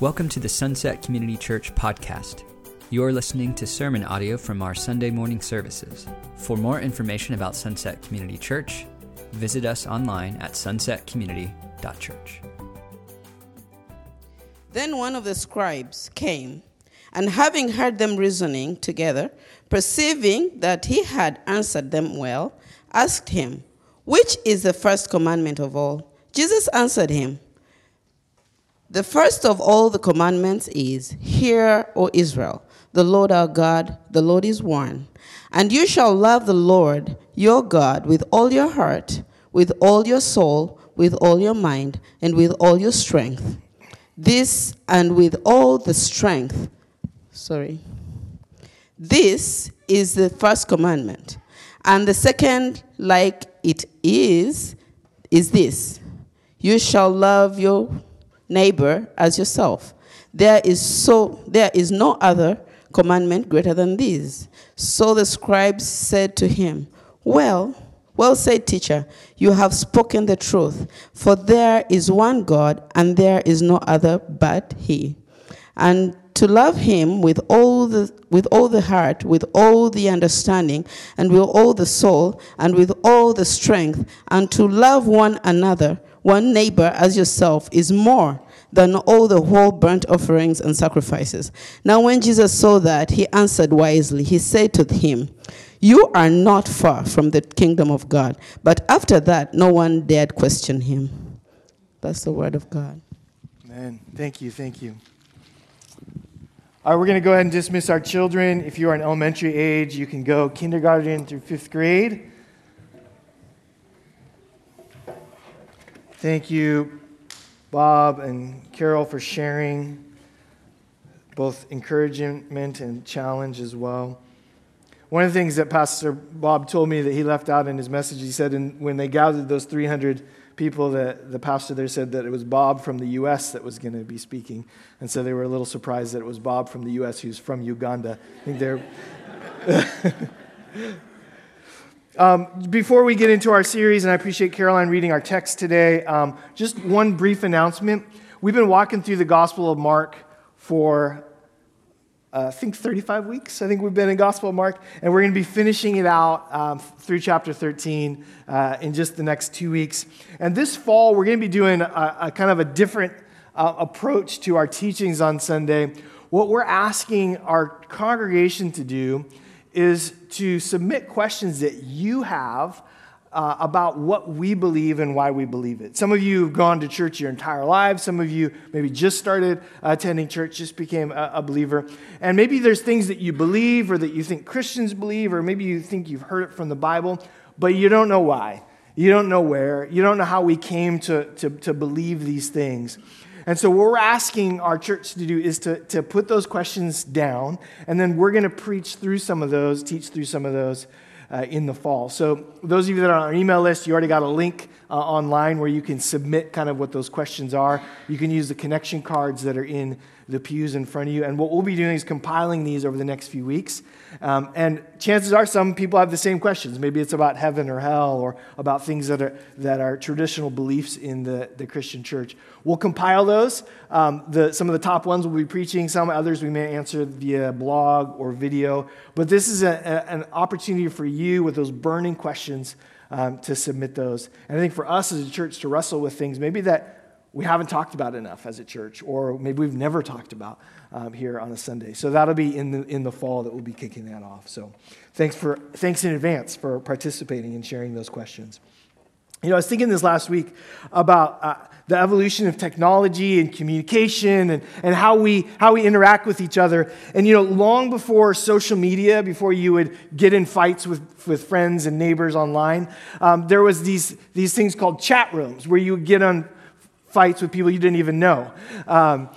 Welcome to the Sunset Community Church podcast. You're listening to sermon audio from our Sunday morning services. For more information about Sunset Community Church, visit us online at sunsetcommunity.church. Then one of the scribes came, and having heard them reasoning together, perceiving that he had answered them well, asked him, Which is the first commandment of all? Jesus answered him, The first of all the commandments is, Hear, O Israel, the Lord our God, the Lord is one. And you shall love the Lord your God with all your heart, with all your soul, with all your mind, and with all your strength. This and with all the strength. Sorry. This is the first commandment. And the second, like it is, is this you shall love your neighbor as yourself. There is so there is no other commandment greater than this. So the scribes said to him, Well, well said, teacher, you have spoken the truth, for there is one God, and there is no other but He. And to love Him with all the with all the heart, with all the understanding, and with all the soul, and with all the strength, and to love one another, one neighbor as yourself, is more than all the whole burnt offerings and sacrifices. Now, when Jesus saw that, he answered wisely. He said to him, You are not far from the kingdom of God. But after that, no one dared question him. That's the word of God. Amen. Thank you. Thank you. All right, we're going to go ahead and dismiss our children. If you are in elementary age, you can go kindergarten through fifth grade. Thank you, Bob and Carol, for sharing both encouragement and challenge as well. One of the things that Pastor Bob told me that he left out in his message, he said in, when they gathered those 300 people, that the pastor there said that it was Bob from the U.S. that was going to be speaking. And so they were a little surprised that it was Bob from the U.S. who's from Uganda. I think they're. Um, before we get into our series, and I appreciate Caroline reading our text today, um, just one brief announcement. We've been walking through the Gospel of Mark for, uh, I think, 35 weeks. I think we've been in Gospel of Mark, and we're going to be finishing it out um, through chapter 13 uh, in just the next two weeks. And this fall, we're going to be doing a, a kind of a different uh, approach to our teachings on Sunday. What we're asking our congregation to do is to submit questions that you have uh, about what we believe and why we believe it. Some of you have gone to church your entire lives. Some of you maybe just started attending church, just became a, a, believer. And maybe there's things that you believe or that you think Christians believe, or maybe you think you've heard it from the Bible, but you don't know why. You don't know where. You don't know how we came to, to, to believe these things. And so, what we're asking our church to do is to, to put those questions down, and then we're going to preach through some of those, teach through some of those uh, in the fall. So, those of you that are on our email list, you already got a link uh, online where you can submit kind of what those questions are. You can use the connection cards that are in the pews in front of you. And what we'll be doing is compiling these over the next few weeks. Um, and chances are some people have the same questions. Maybe it's about heaven or hell or about things that are, that are traditional beliefs in the, the Christian church. We'll compile those. Um, the, some of the top ones we'll be preaching, some others we may answer via blog or video. But this is a, a, an opportunity for you with those burning questions um, to submit those. And I think for us as a church to wrestle with things maybe that we haven't talked about enough as a church, or maybe we've never talked about um, here on a Sunday. So that'll be in the, in the fall that we'll be kicking that off. So thanks, for, thanks in advance for participating and sharing those questions. You know, I was thinking this last week about uh, the evolution of technology and communication and, and how, we, how we interact with each other. And, you know, long before social media, before you would get in fights with, with friends and neighbors online, um, there was these, these things called chat rooms where you would get on fights with people you didn't even know. Um,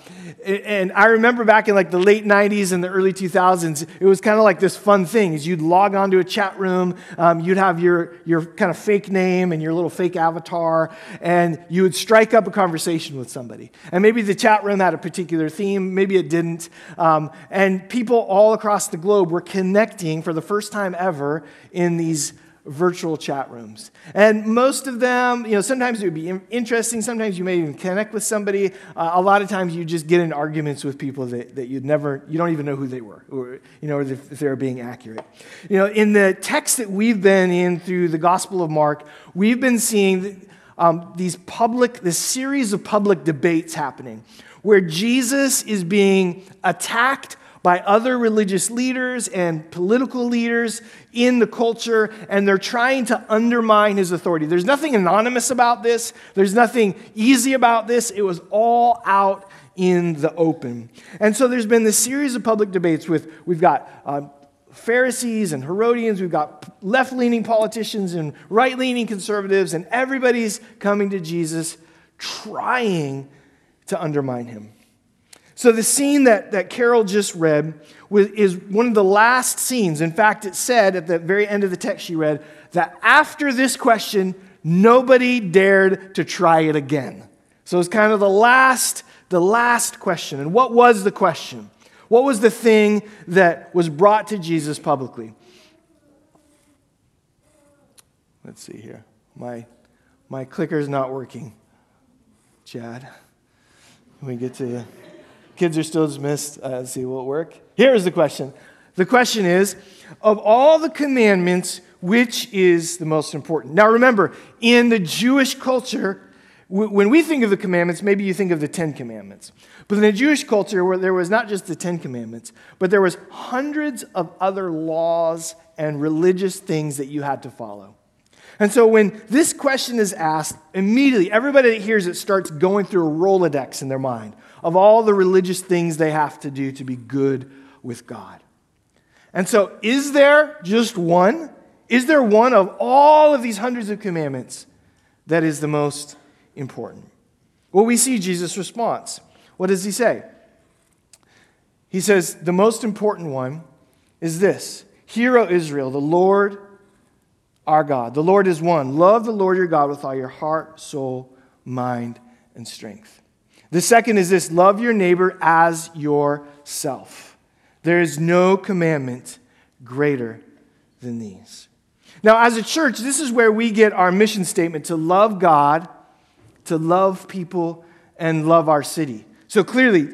and I remember back in like the late 90s and the early 2000s, it was kind of like this fun thing. Is you'd log onto a chat room, um, you'd have your, your kind of fake name and your little fake avatar, and you would strike up a conversation with somebody. And maybe the chat room had a particular theme, maybe it didn't. Um, and people all across the globe were connecting for the first time ever in these virtual chat rooms. And most of them, you know, sometimes it would be interesting. Sometimes you may even connect with somebody. Uh, a lot of times you just get in arguments with people that, that you'd never, you don't even know who they were, or, you know, if, they're being accurate. You know, in the text that we've been in through the Gospel of Mark, we've been seeing um, these public, this series of public debates happening where Jesus is being attacked by other religious leaders and political leaders in the culture, and they're trying to undermine his authority. There's nothing anonymous about this, there's nothing easy about this. It was all out in the open. And so there's been this series of public debates with, we've got uh, Pharisees and Herodians, we've got left leaning politicians and right leaning conservatives, and everybody's coming to Jesus trying to undermine him. So, the scene that, that Carol just read was, is one of the last scenes. In fact, it said at the very end of the text she read that after this question, nobody dared to try it again. So, it's kind of the last, the last question. And what was the question? What was the thing that was brought to Jesus publicly? Let's see here. My, my clicker's not working. Chad, can we get to Kids are still dismissed. Uh, see, will it work? Here's the question. The question is Of all the commandments, which is the most important? Now remember, in the Jewish culture, when we think of the commandments, maybe you think of the Ten Commandments. But in the Jewish culture, where there was not just the Ten Commandments, but there was hundreds of other laws and religious things that you had to follow. And so when this question is asked, immediately everybody that hears it starts going through a Rolodex in their mind of all the religious things they have to do to be good with God. And so, is there just one? Is there one of all of these hundreds of commandments that is the most important? Well, we see Jesus' response. What does he say? He says, The most important one is this Hear, O Israel, the Lord our God. The Lord is one. Love the Lord your God with all your heart, soul, mind, and strength. The second is this love your neighbor as yourself. There is no commandment greater than these. Now, as a church, this is where we get our mission statement to love God, to love people, and love our city. So clearly,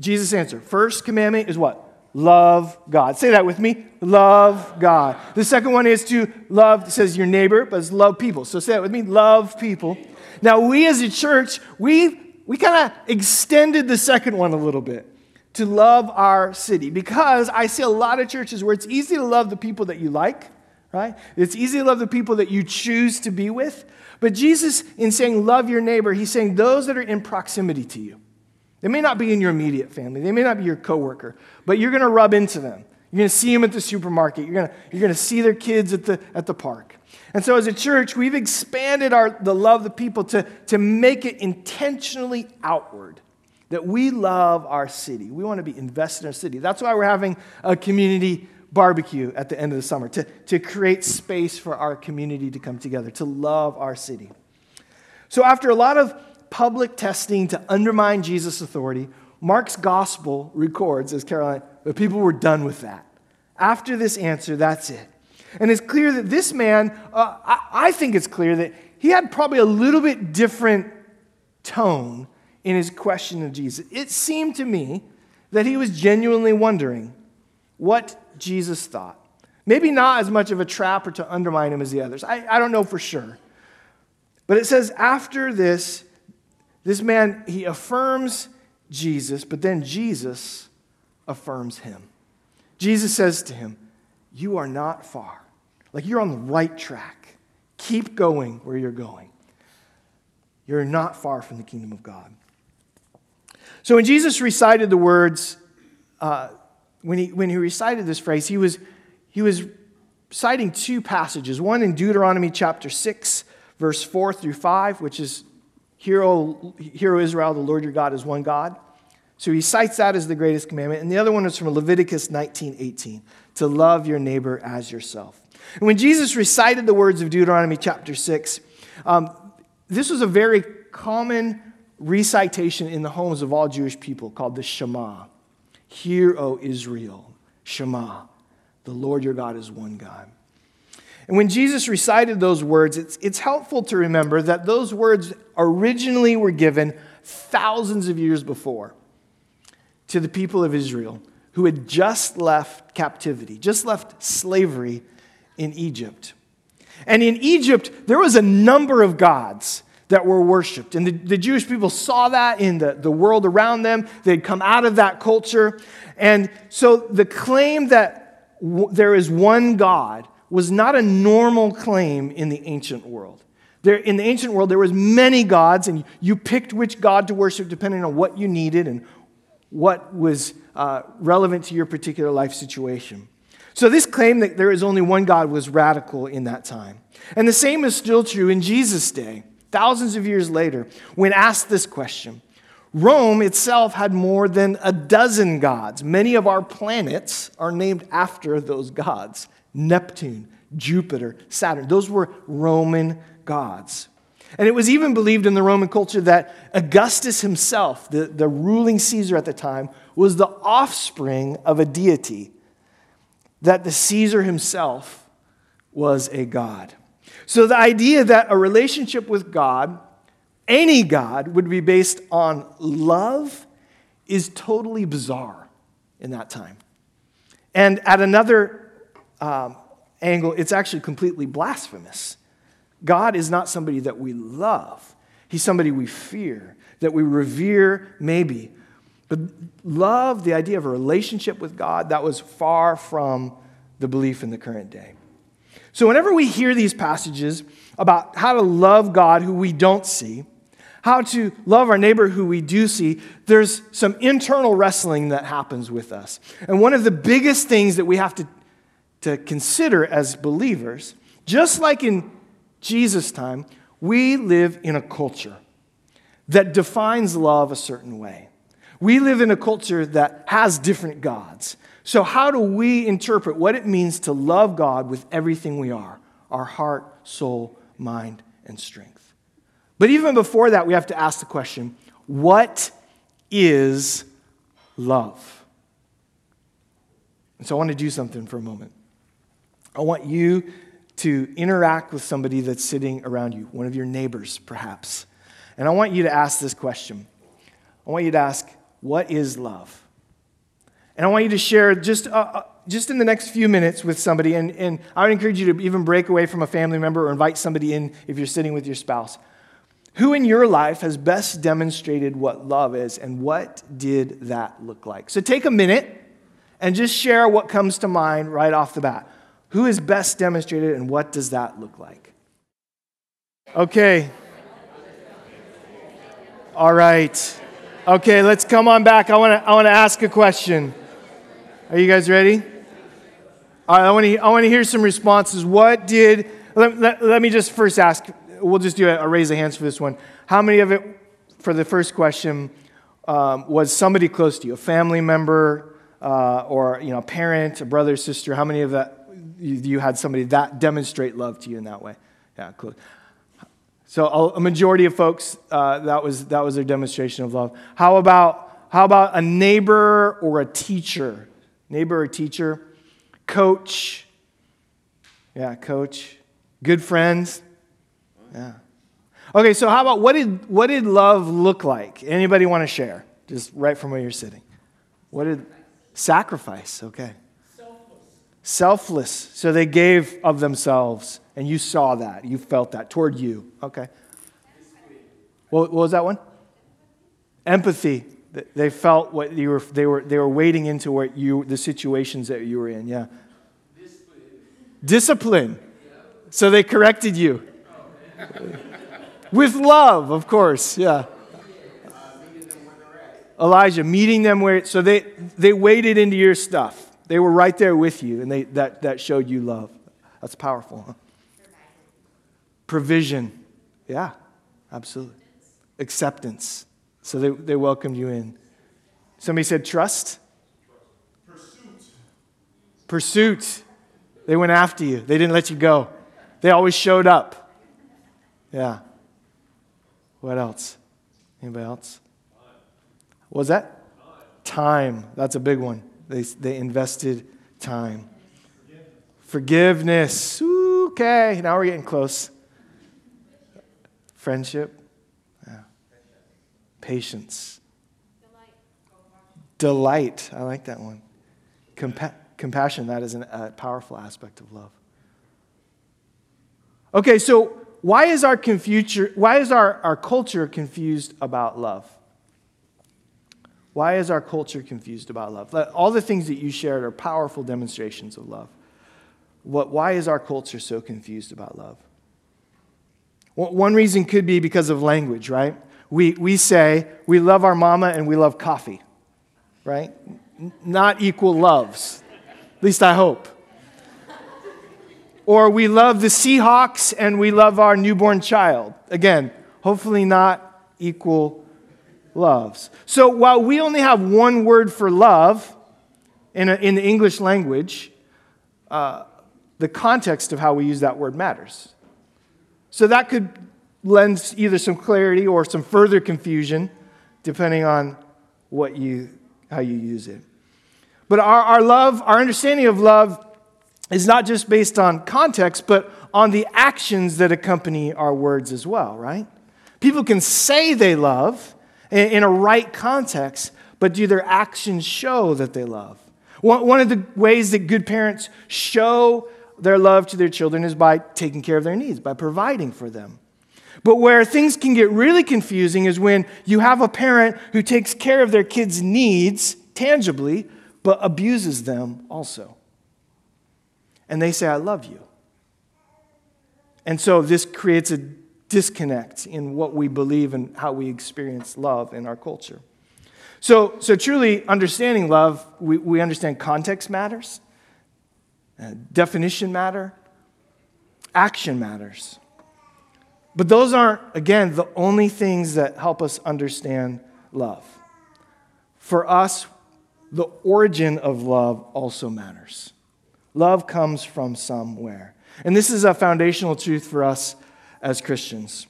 Jesus' answer first commandment is what? Love God. Say that with me. Love God. The second one is to love, it says your neighbor, but it's love people. So say that with me. Love people. Now, we as a church, we we kind of extended the second one a little bit to love our city because I see a lot of churches where it's easy to love the people that you like, right? It's easy to love the people that you choose to be with. But Jesus, in saying love your neighbor, he's saying those that are in proximity to you. They may not be in your immediate family, they may not be your coworker, but you're going to rub into them. You're going to see them at the supermarket, you're going to, you're going to see their kids at the, at the park. And so, as a church, we've expanded our, the love of the people to, to make it intentionally outward that we love our city. We want to be invested in our city. That's why we're having a community barbecue at the end of the summer to, to create space for our community to come together, to love our city. So, after a lot of public testing to undermine Jesus' authority, Mark's gospel records, as Caroline, that people were done with that. After this answer, that's it. And it's clear that this man, uh, I, I think it's clear that he had probably a little bit different tone in his question of Jesus. It seemed to me that he was genuinely wondering what Jesus thought. Maybe not as much of a trap or to undermine him as the others. I, I don't know for sure. But it says, after this, this man, he affirms Jesus, but then Jesus affirms him. Jesus says to him, You are not far like you're on the right track. Keep going where you're going. You're not far from the kingdom of God. So when Jesus recited the words, uh, when, he, when he recited this phrase, he was, he was citing two passages one in Deuteronomy chapter 6, verse 4 through 5, which is, Hear, O, Hear, o Israel, the Lord your God is one God. So he cites that as the greatest commandment. And the other one is from Leviticus 19 18, to love your neighbor as yourself. And when Jesus recited the words of Deuteronomy chapter 6, um, this was a very common recitation in the homes of all Jewish people called the Shema. Hear, O Israel, Shema. The Lord your God is one God. And when Jesus recited those words, it's, it's helpful to remember that those words originally were given thousands of years before to the people of Israel who had just left captivity, just left slavery in Egypt. And in Egypt, there was a number of gods that were worshiped. And the, the Jewish people saw that in the, the world around them. They'd come out of that culture. And so the claim that w- there is one God was not a normal claim in the ancient world. There, in the ancient world, there was many gods, and you picked which god to worship depending on what you needed and what was uh, relevant to your particular life situation. So, this claim that there is only one God was radical in that time. And the same is still true in Jesus' day, thousands of years later, when asked this question. Rome itself had more than a dozen gods. Many of our planets are named after those gods Neptune, Jupiter, Saturn. Those were Roman gods. And it was even believed in the Roman culture that Augustus himself, the, the ruling Caesar at the time, was the offspring of a deity, that the Caesar himself was a god. So the idea that a relationship with God, any God, would be based on love is totally bizarre in that time. And at another um, angle, it's actually completely blasphemous. God is not somebody that we love, He's somebody we fear, that we revere, maybe. But love, the idea of a relationship with God, that was far from the belief in the current day. So, whenever we hear these passages about how to love God who we don't see, how to love our neighbor who we do see, there's some internal wrestling that happens with us. And one of the biggest things that we have to, to consider as believers, just like in Jesus' time, we live in a culture that defines love a certain way. We live in a culture that has different gods. So, how do we interpret what it means to love God with everything we are our heart, soul, mind, and strength? But even before that, we have to ask the question what is love? And so, I want to do something for a moment. I want you to interact with somebody that's sitting around you, one of your neighbors, perhaps. And I want you to ask this question I want you to ask, What is love? And I want you to share just, uh, uh, just in the next few minutes with somebody. And, and I would encourage you to even break away from a family member or invite somebody in if you're sitting with your spouse. Who in your life has best demonstrated what love is, and what did that look like? So take a minute and just share what comes to mind right off the bat. Who is best demonstrated and what does that look like? Okay. All right. Okay, let's come on back. I want to I want to ask a question. Are you guys ready? All right, I want to I want to hear some responses. What did let, let, let me just first ask. We'll just do a, a, raise of hands for this one. How many of it for the first question um, was somebody close to you, a family member, uh, or you know, a parent, a brother, sister? How many of that you had somebody that demonstrate love to you in that way. Yeah, cool. So a majority of folks, uh, that, was, that was their demonstration of love. How about, how about a neighbor or a teacher? Neighbor or teacher? Coach? Yeah, coach. Good friends? Yeah. Okay, so how about what did, what did love look like? Anybody want to share? Just right from where you're sitting. What did sacrifice? Okay selfless. So they gave of themselves, and you saw that. You felt that toward you. Okay. What, was that one? Empathy. They felt what you were, they were, they were wading into what you, the situations that you were in. Yeah. Discipline. Discipline. So they corrected you. With love, of course. Yeah. Elijah, meeting them where, so they, they waded into your stuff. They were right there with you, and they, that, that showed you love. That's powerful, huh? Provision. Yeah, absolutely. Acceptance. So they, they welcomed you in. Somebody said trust? Pursuit. Pursuit. They went after you, they didn't let you go. They always showed up. Yeah. What else? Anybody else? What was that? Time. That's a big one. They, they invested time. Forgiveness. Okay, now we're getting close. Friendship. Yeah. Patience. Delight. I like that one. Compa- compassion, that is a powerful aspect of love. Okay, so why is our, confuture, why is our, our culture confused about love? Why is our culture confused about love? All the things that you shared are powerful demonstrations of love. What, why is our culture so confused about love? Well, one reason could be because of language, right? We, we say we love our mama and we love coffee, right? Not equal loves. At least I hope. Or we love the Seahawks and we love our newborn child. Again, hopefully not equal loves. So while we only have one word for love in, a, in the English language, uh, the context of how we use that word matters. So that could lend either some clarity or some further confusion, depending on what you, how you use it. But our, our love, our understanding of love, is not just based on context, but on the actions that accompany our words as well, right? People can say they love in a right context, but do their actions show that they love? One of the ways that good parents show their love to their children is by taking care of their needs, by providing for them. But where things can get really confusing is when you have a parent who takes care of their kids' needs tangibly, but abuses them also. And they say, I love you. And so this creates a disconnect in what we believe and how we experience love in our culture. So, so truly understanding love, we, we understand context matters, uh, definition matter, action matters. But those aren't, again, the only things that help us understand love. For us, the origin of love also matters. Love comes from somewhere. And this is a foundational truth for us as Christians.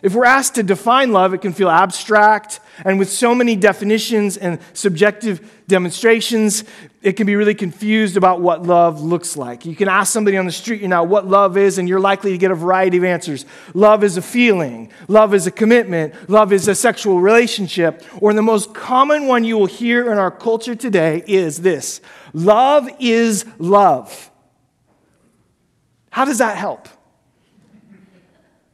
If we're asked to define love, it can feel abstract, and with so many definitions and subjective demonstrations, it can be really confused about what love looks like. You can ask somebody on the street you know what love is, and you're likely to get a variety of answers. Love is a feeling, love is a commitment, love is a sexual relationship, or the most common one you will hear in our culture today is this love is love. How does that help?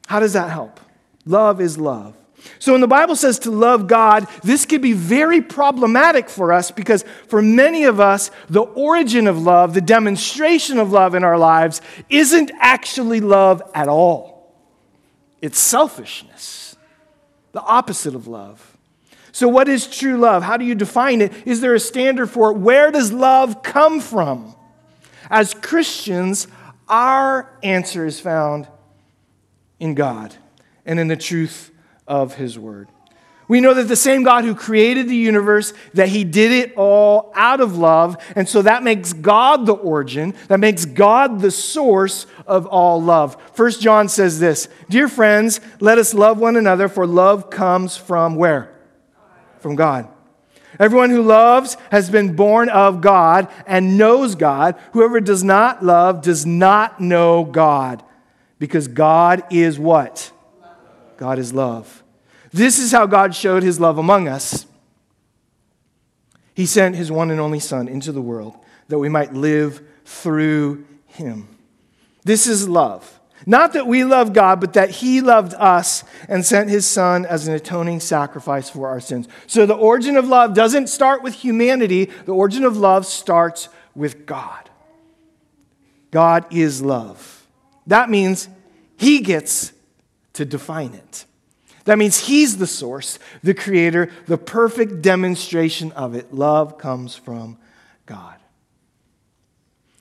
How does that help? Love is love. So when the Bible says to love God, this could be very problematic for us because for many of us, the origin of love, the demonstration of love in our lives, isn't actually love at all. It's selfishness, the opposite of love. So, what is true love? How do you define it? Is there a standard for it? Where does love come from? As Christians, our answer is found in God and in the truth of His Word. We know that the same God who created the universe, that he did it all out of love. And so that makes God the origin, that makes God the source of all love. First John says this Dear friends, let us love one another, for love comes from where? From God. Everyone who loves has been born of God and knows God. Whoever does not love does not know God, because God is what? God is love. This is how God showed his love among us. He sent his one and only Son into the world that we might live through him. This is love. Not that we love God, but that He loved us and sent His Son as an atoning sacrifice for our sins. So the origin of love doesn't start with humanity, the origin of love starts with God. God is love. That means He gets to define it. That means He's the source, the creator, the perfect demonstration of it. Love comes from God.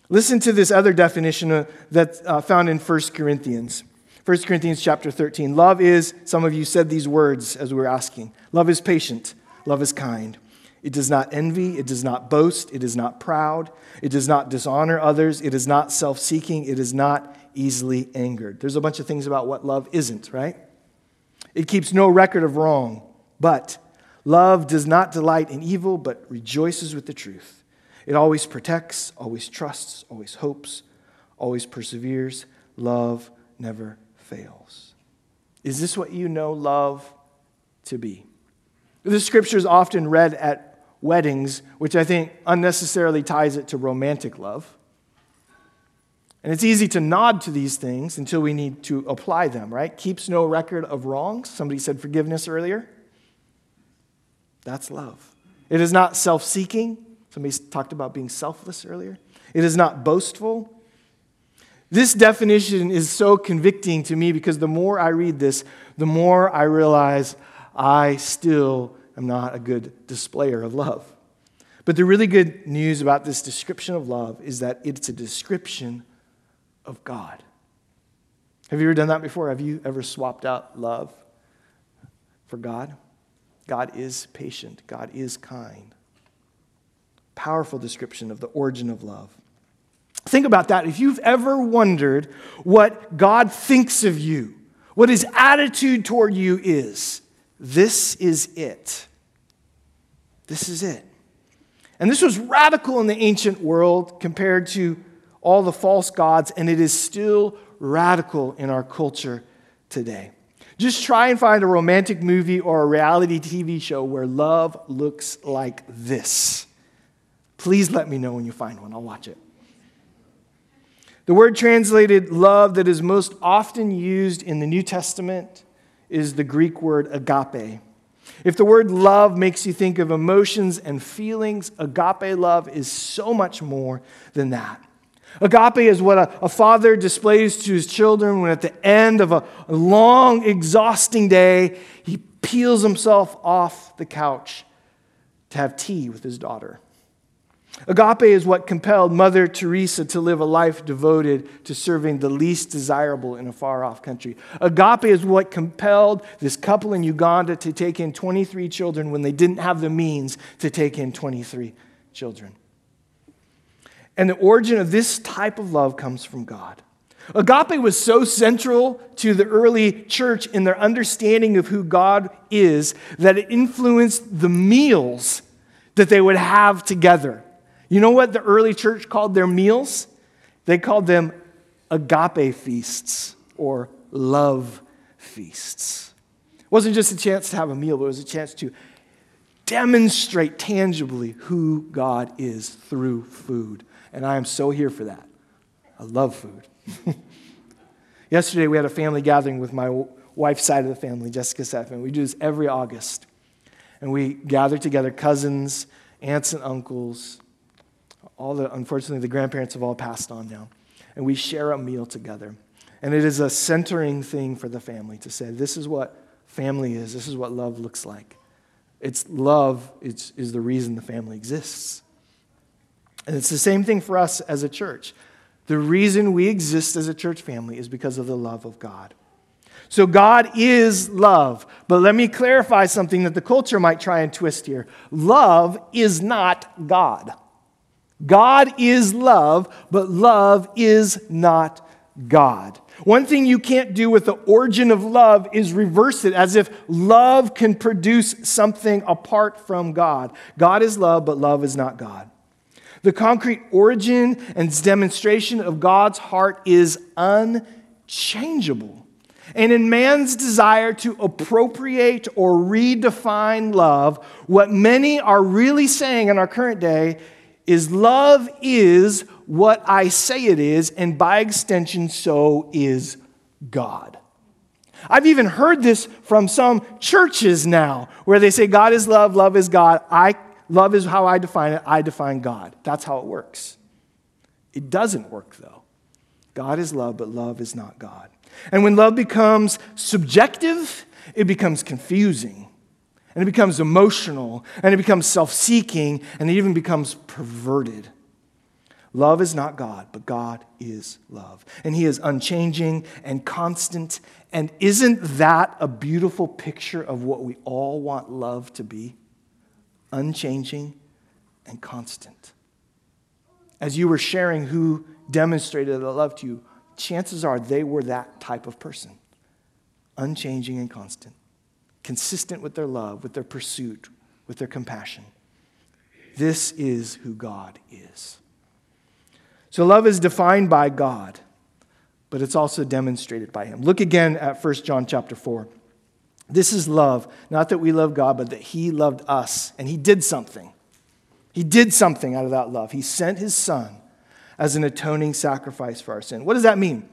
Listen to this other definition uh, that's uh, found in 1 Corinthians. 1 Corinthians chapter 13. Love is, some of you said these words as we were asking. Love is patient. Love is kind. It does not envy. It does not boast. It is not proud. It does not dishonor others. It is not self seeking. It is not easily angered. There's a bunch of things about what love isn't, right? It keeps no record of wrong. But love does not delight in evil, but rejoices with the truth. It always protects, always trusts, always hopes, always perseveres. love never fails. Is this what you know love to be? The scripture is often read at weddings, which I think unnecessarily ties it to romantic love. And it's easy to nod to these things until we need to apply them, right? Keeps no record of wrongs. Somebody said forgiveness earlier. That's love. It is not self seeking. Somebody talked about being selfless earlier. It is not boastful. This definition is so convicting to me because the more I read this, the more I realize I still am not a good displayer of love. But the really good news about this description of love is that it's a description of God. Have you ever done that before? Have you ever swapped out love for God? God is patient, God is kind. Powerful description of the origin of love. Think about that. If you've ever wondered what God thinks of you, what his attitude toward you is, this is it. This is it. And this was radical in the ancient world compared to all the false gods, and it is still radical in our culture today. Just try and find a romantic movie or a reality TV show where love looks like this. Please let me know when you find one. I'll watch it. The word translated love that is most often used in the New Testament is the Greek word agape. If the word love makes you think of emotions and feelings, agape love is so much more than that. Agape is what a, a, father displays to his children when, at the end of a, a long, exhausting day, he peels himself off the couch to have tea with his daughter. Agape is what compelled Mother Teresa to live a life devoted to serving the least desirable in a far off country. Agape is what compelled this couple in Uganda to take in 23 children when they didn't have the means to take in 23 children. And the origin of this type of love comes from God. Agape was so central to the early church in their understanding of who God is that it influenced the meals that they would have together. You know what the early church called their meals? They called them agape feasts or love feasts. It wasn't just a chance to have a meal, but it was a chance to demonstrate tangibly who God is through food and I am so here for that. I love food. Yesterday, we had a family gathering with my wife's side of the family, Jessica Seffin. We do this every August. And we gather together cousins, aunts, and uncles. All the, unfortunately, the grandparents have all passed on now. And we share a meal together. And it is a centering thing for the family to say, this is what family is, this is what love looks like. It's love is, is the reason the family exists. And it's the same thing for us as a church. The reason we exist as a church family is because of the love of God. So God is love. But let me clarify something that the culture might try and twist here. Love is not God. God is love, but love is not God. One thing you can't do with the origin of love is reverse it as if love can produce something apart from God. God is love, but love is not God. The concrete origin and demonstration of God's heart is unchangeable. And in man's desire to appropriate or redefine love, what many are really saying in our current day is love is what I say it is, and by extension, so is God. I've even heard this from some churches now where they say God is love, love is God. I Love is how I define it. I define God. That's how it works. It doesn't work, though. God is love, but love is not God. And when love becomes subjective, it becomes confusing. And it becomes emotional. And it becomes self seeking. And it even becomes perverted. Love is not God, but God is love. And He is unchanging and constant. And isn't that a beautiful picture of what we all want love to be? unchanging, and constant. As you were sharing who demonstrated a love to you, chances are they were that type of person unchanging and constant, consistent with their love, with their pursuit, with their compassion. This is who God is. So, love is defined by God, but it's also demonstrated by him. Look again at 1 John chapter 4. This is love, not that we love God, but that he loved us, and he did something. He did something out of that love. He sent his son as an atoning sacrifice for our sin. What does that mean?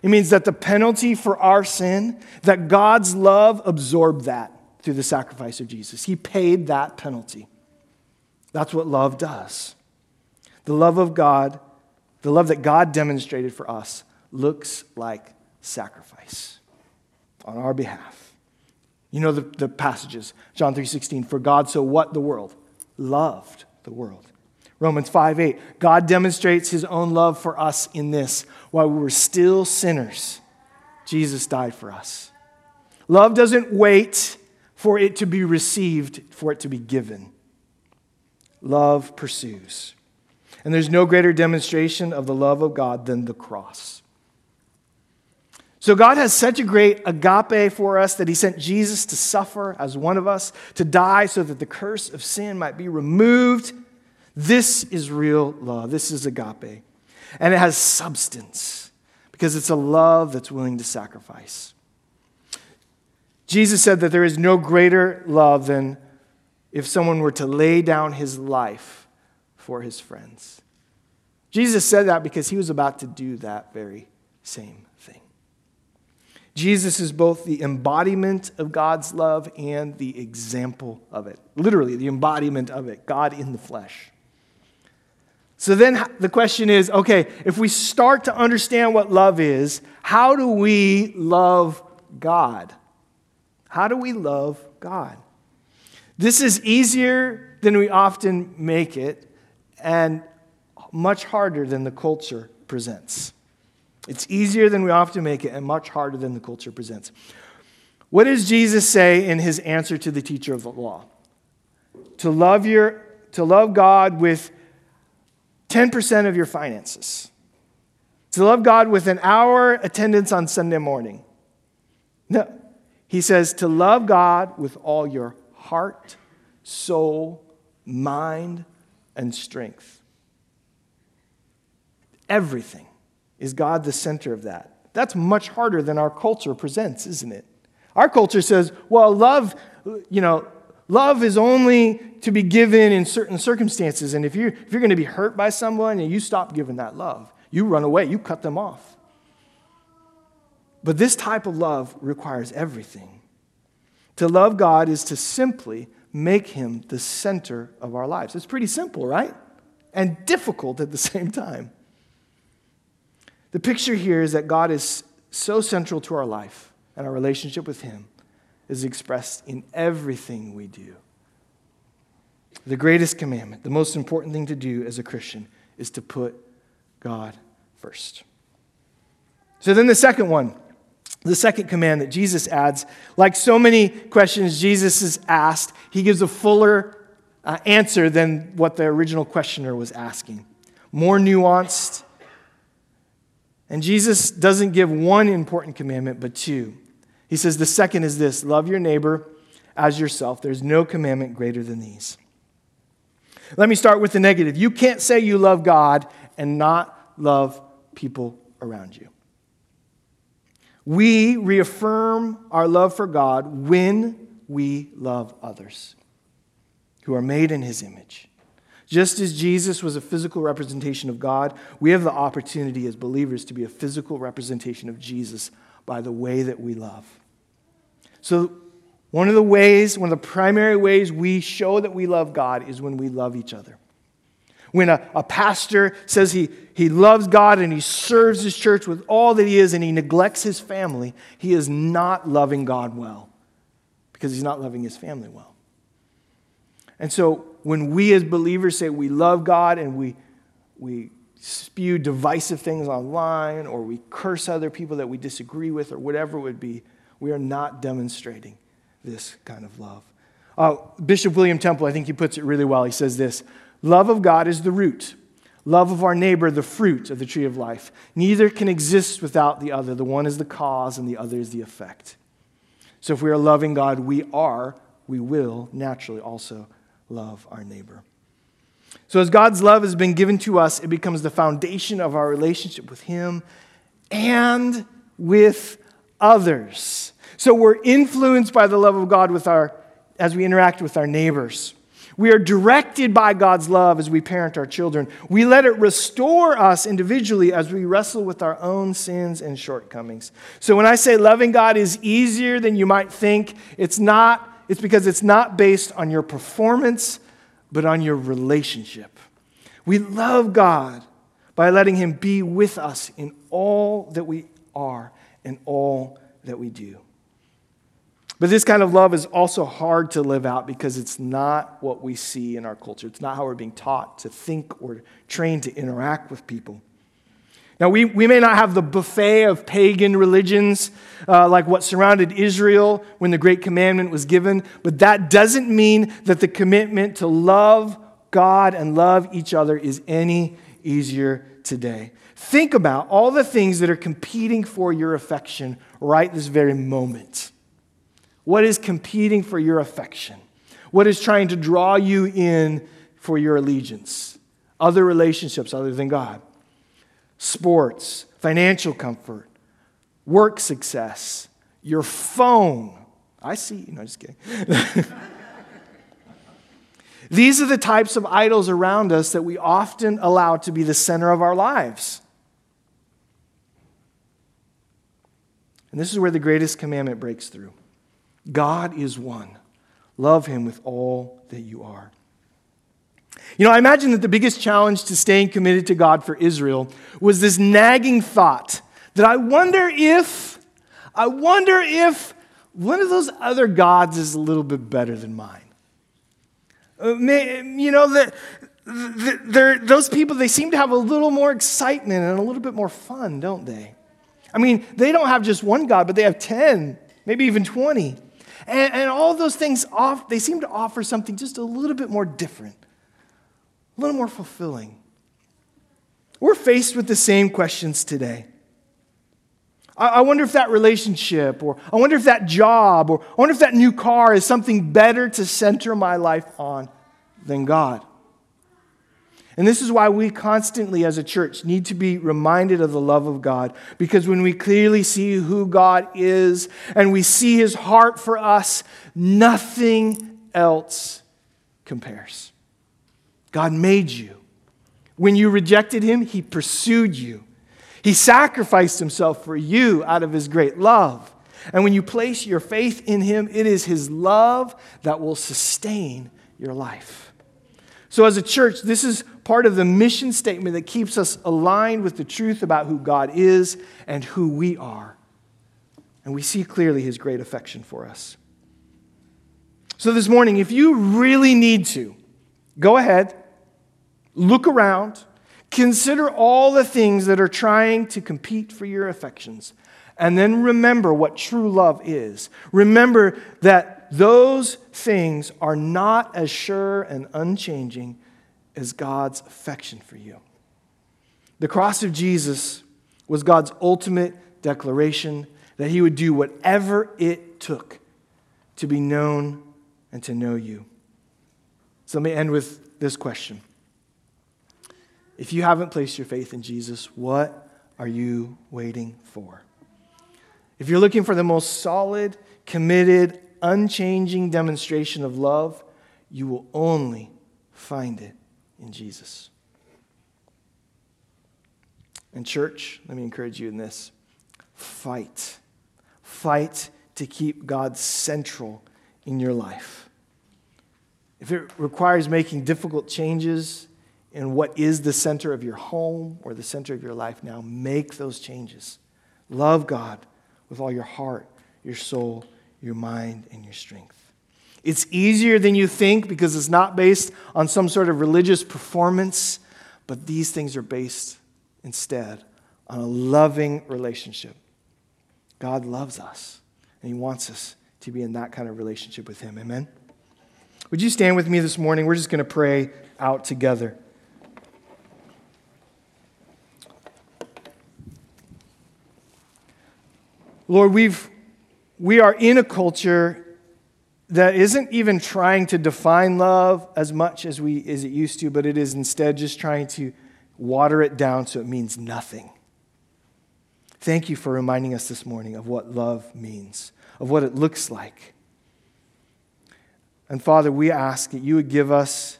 It means that the penalty for our sin, that God's love absorbed that through the sacrifice of Jesus. He paid that penalty. That's what love does. The love of God, the love that God demonstrated for us, looks like sacrifice on our behalf. You know the, the passages, John 3:16, for God so what the world? Loved the world. Romans 5 8, God demonstrates his own love for us in this. While we were still sinners, Jesus died for us. Love doesn't wait for it to be received, for it to be given. Love pursues. And there's no greater demonstration of the love of God than the cross. So God has such a great agape for us that he sent Jesus to suffer as one of us, to die so that the curse of sin might be removed. This is real love. This is agape. And it has substance because it's a love that's willing to sacrifice. Jesus said that there is no greater love than if someone were to lay down his life for his friends. Jesus said that because he was about to do that very same thing. Jesus is both the embodiment of God's love and the example of it. Literally, the embodiment of it, God in the flesh. So then the question is okay, if we start to understand what love is, how do we love God? How do we love God? This is easier than we often make it and much harder than the culture presents. It's easier than we often make it and much harder than the culture presents. What does Jesus say in his answer to the teacher of the law? To love, your, to love God with 10% of your finances. To love God with an hour attendance on Sunday morning. No. He says to love God with all your heart, soul, mind, and strength. Everything. Is God the center of that? That's much harder than our culture presents, isn't it? Our culture says, well, love, you know, love is only to be given in certain circumstances. And if you're, if you're going to be hurt by someone and you stop giving that love, you run away, you cut them off. But this type of love requires everything. To love God is to simply make him the center of our lives. It's pretty simple, right? And difficult at the same time. The picture here is that God is so central to our life and our relationship with Him is expressed in everything we do. The greatest commandment, the most important thing to do as a Christian, is to put God first. So then the second one, the second command that Jesus adds, like so many questions Jesus has asked, he gives a fuller uh, answer than what the original questioner was asking. More nuanced, and Jesus doesn't give one important commandment, but two. He says the second is this love your neighbor as yourself. There's no commandment greater than these. Let me start with the negative. You can't say you love God and not love people around you. We reaffirm our love for God when we love others who are made in his image. Just as Jesus was a physical representation of God, we have the opportunity as believers to be a physical representation of Jesus by the way that we love. So, one of the ways, one of the primary ways we show that we love God is when we love each other. When a, a pastor says he, he loves God and he serves his church with all that he is and he neglects his family, he is not loving God well because he's not loving his family well. And so when we as believers say we love God and we, we spew divisive things online or we curse other people that we disagree with or whatever it would be, we are not demonstrating this kind of love. Uh, Bishop William Temple, I think he puts it really well. He says this Love of God is the root, love of our neighbor, the fruit of the tree of life. Neither can exist without the other. The one is the cause and the other is the effect. So if we are loving God, we are, we will naturally also love our neighbor. So, as God's love has been given to us, it becomes the foundation of our relationship with Him and with others. So we're influenced by the love of God with our, as we interact with our neighbors. We are directed by God's love as we parent our children. We let it restore us individually as we wrestle with our own sins and shortcomings. So when I say loving God is easier than you might think, it's not it's because it's not based on your performance, but on your relationship. We love God by letting him be with us in all that we are and all that we do. But this kind of love is also hard to live out because it's not what we see in our culture. It's not how we're being taught to think or trained to interact with people. Now, we, we may not have the buffet of pagan religions uh, like what surrounded Israel when the Great Commandment was given, but that doesn't mean that the commitment to love God and love each other is any easier today. Think about all the things that are competing for your affection right this very moment. What is competing for your affection? What is trying to draw you in for your allegiance? Other relationships other than God, sports, financial comfort, work success, your phone. I see, no, just kidding. These are the types of idols around us that we often allow to be the center of our lives. And this is where the greatest commandment breaks through. God is one. Love him with all that you are. You know, I imagine that the biggest challenge to staying committed to God for Israel was this nagging thought that I wonder if, I wonder if one of those other gods is a little bit better than mine. Uh, you know, the, those people, they seem to have a little more excitement and a little bit more fun, don't they? I mean, they don't have just one God, but they have 10, maybe even 20. And, and all those things, off, they seem to offer something just a little bit more different, a little more fulfilling. We're faced with the same questions today. I, I wonder if that relationship, or I wonder if that job, or I wonder if that new car is something better to center my life on than God. And this is why we constantly, as a church, need to be reminded of the love of God. Because when we clearly see who God is and we see his heart for us, nothing else compares. God made you. When you rejected him, he pursued you. He sacrificed himself for you out of his great love. And when you place your faith in him, it is his love that will sustain your life. So, as a church, this is part of the mission statement that keeps us aligned with the truth about who God is and who we are. And we see clearly his great affection for us. So, this morning, if you really need to, go ahead, look around, consider all the things that are trying to compete for your affections, and then remember what true love is. Remember that those things are not as sure and unchanging as God's affection for you. The cross of Jesus was God's ultimate declaration that he would do whatever it took to be known and to know you. So let me end with this question. If you haven't placed your faith in Jesus, what are you waiting for? If you're looking for the most solid, committed, unchanging demonstration of love, you will only find it in Jesus. And, church, let me encourage you in this fight. Fight to keep God central in your life. If it requires making difficult changes in what is the center of your home or the center of your life now, make those changes. Love God with all your heart, your soul, your mind, and your strength. It's easier than you think because it's not based on some sort of religious performance, but these things are based instead on a loving relationship. God loves us, and He wants us to be in that kind of relationship with Him. Amen? Would you stand with me this morning? We're just going to pray out together. Lord, we've we are in a culture that isn't even trying to define love as much as, we, as it used to, but it is instead just trying to water it down so it means nothing. Thank you for reminding us this morning of what love means, of what it looks like. And Father, we ask that you would give us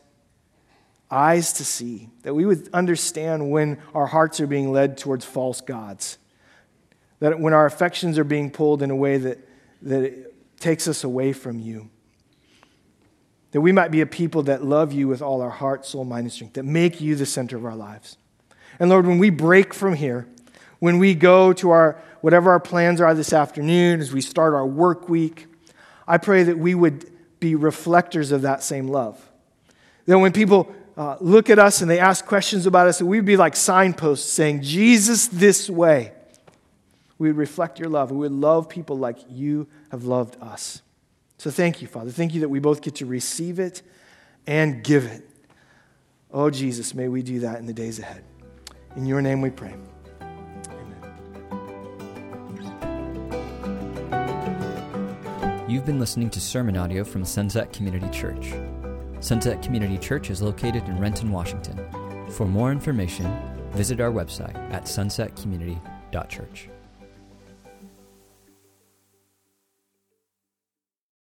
eyes to see, that we would understand when our hearts are being led towards false gods, that when our affections are being pulled in a way that, that it takes us away from you. That we might be a people that love you with all our heart, soul, mind, and strength, that make you the center of our lives. And Lord, when we break from here, when we go to our whatever our plans are this afternoon, as we start our work week, I pray that we would be reflectors of that same love. That when people uh, look at us and they ask questions about us, that we'd be like signposts saying, Jesus this way. We would reflect your love. We would love people like you have loved us. So thank you, Father. Thank you that we both get to receive it and give it. Oh, Jesus, may we do that in the days ahead. In your name we pray. Amen. You've been listening to sermon audio from Sunset Community Church. Sunset Community Church is located in Renton, Washington. For more information, visit our website at sunsetcommunity.church.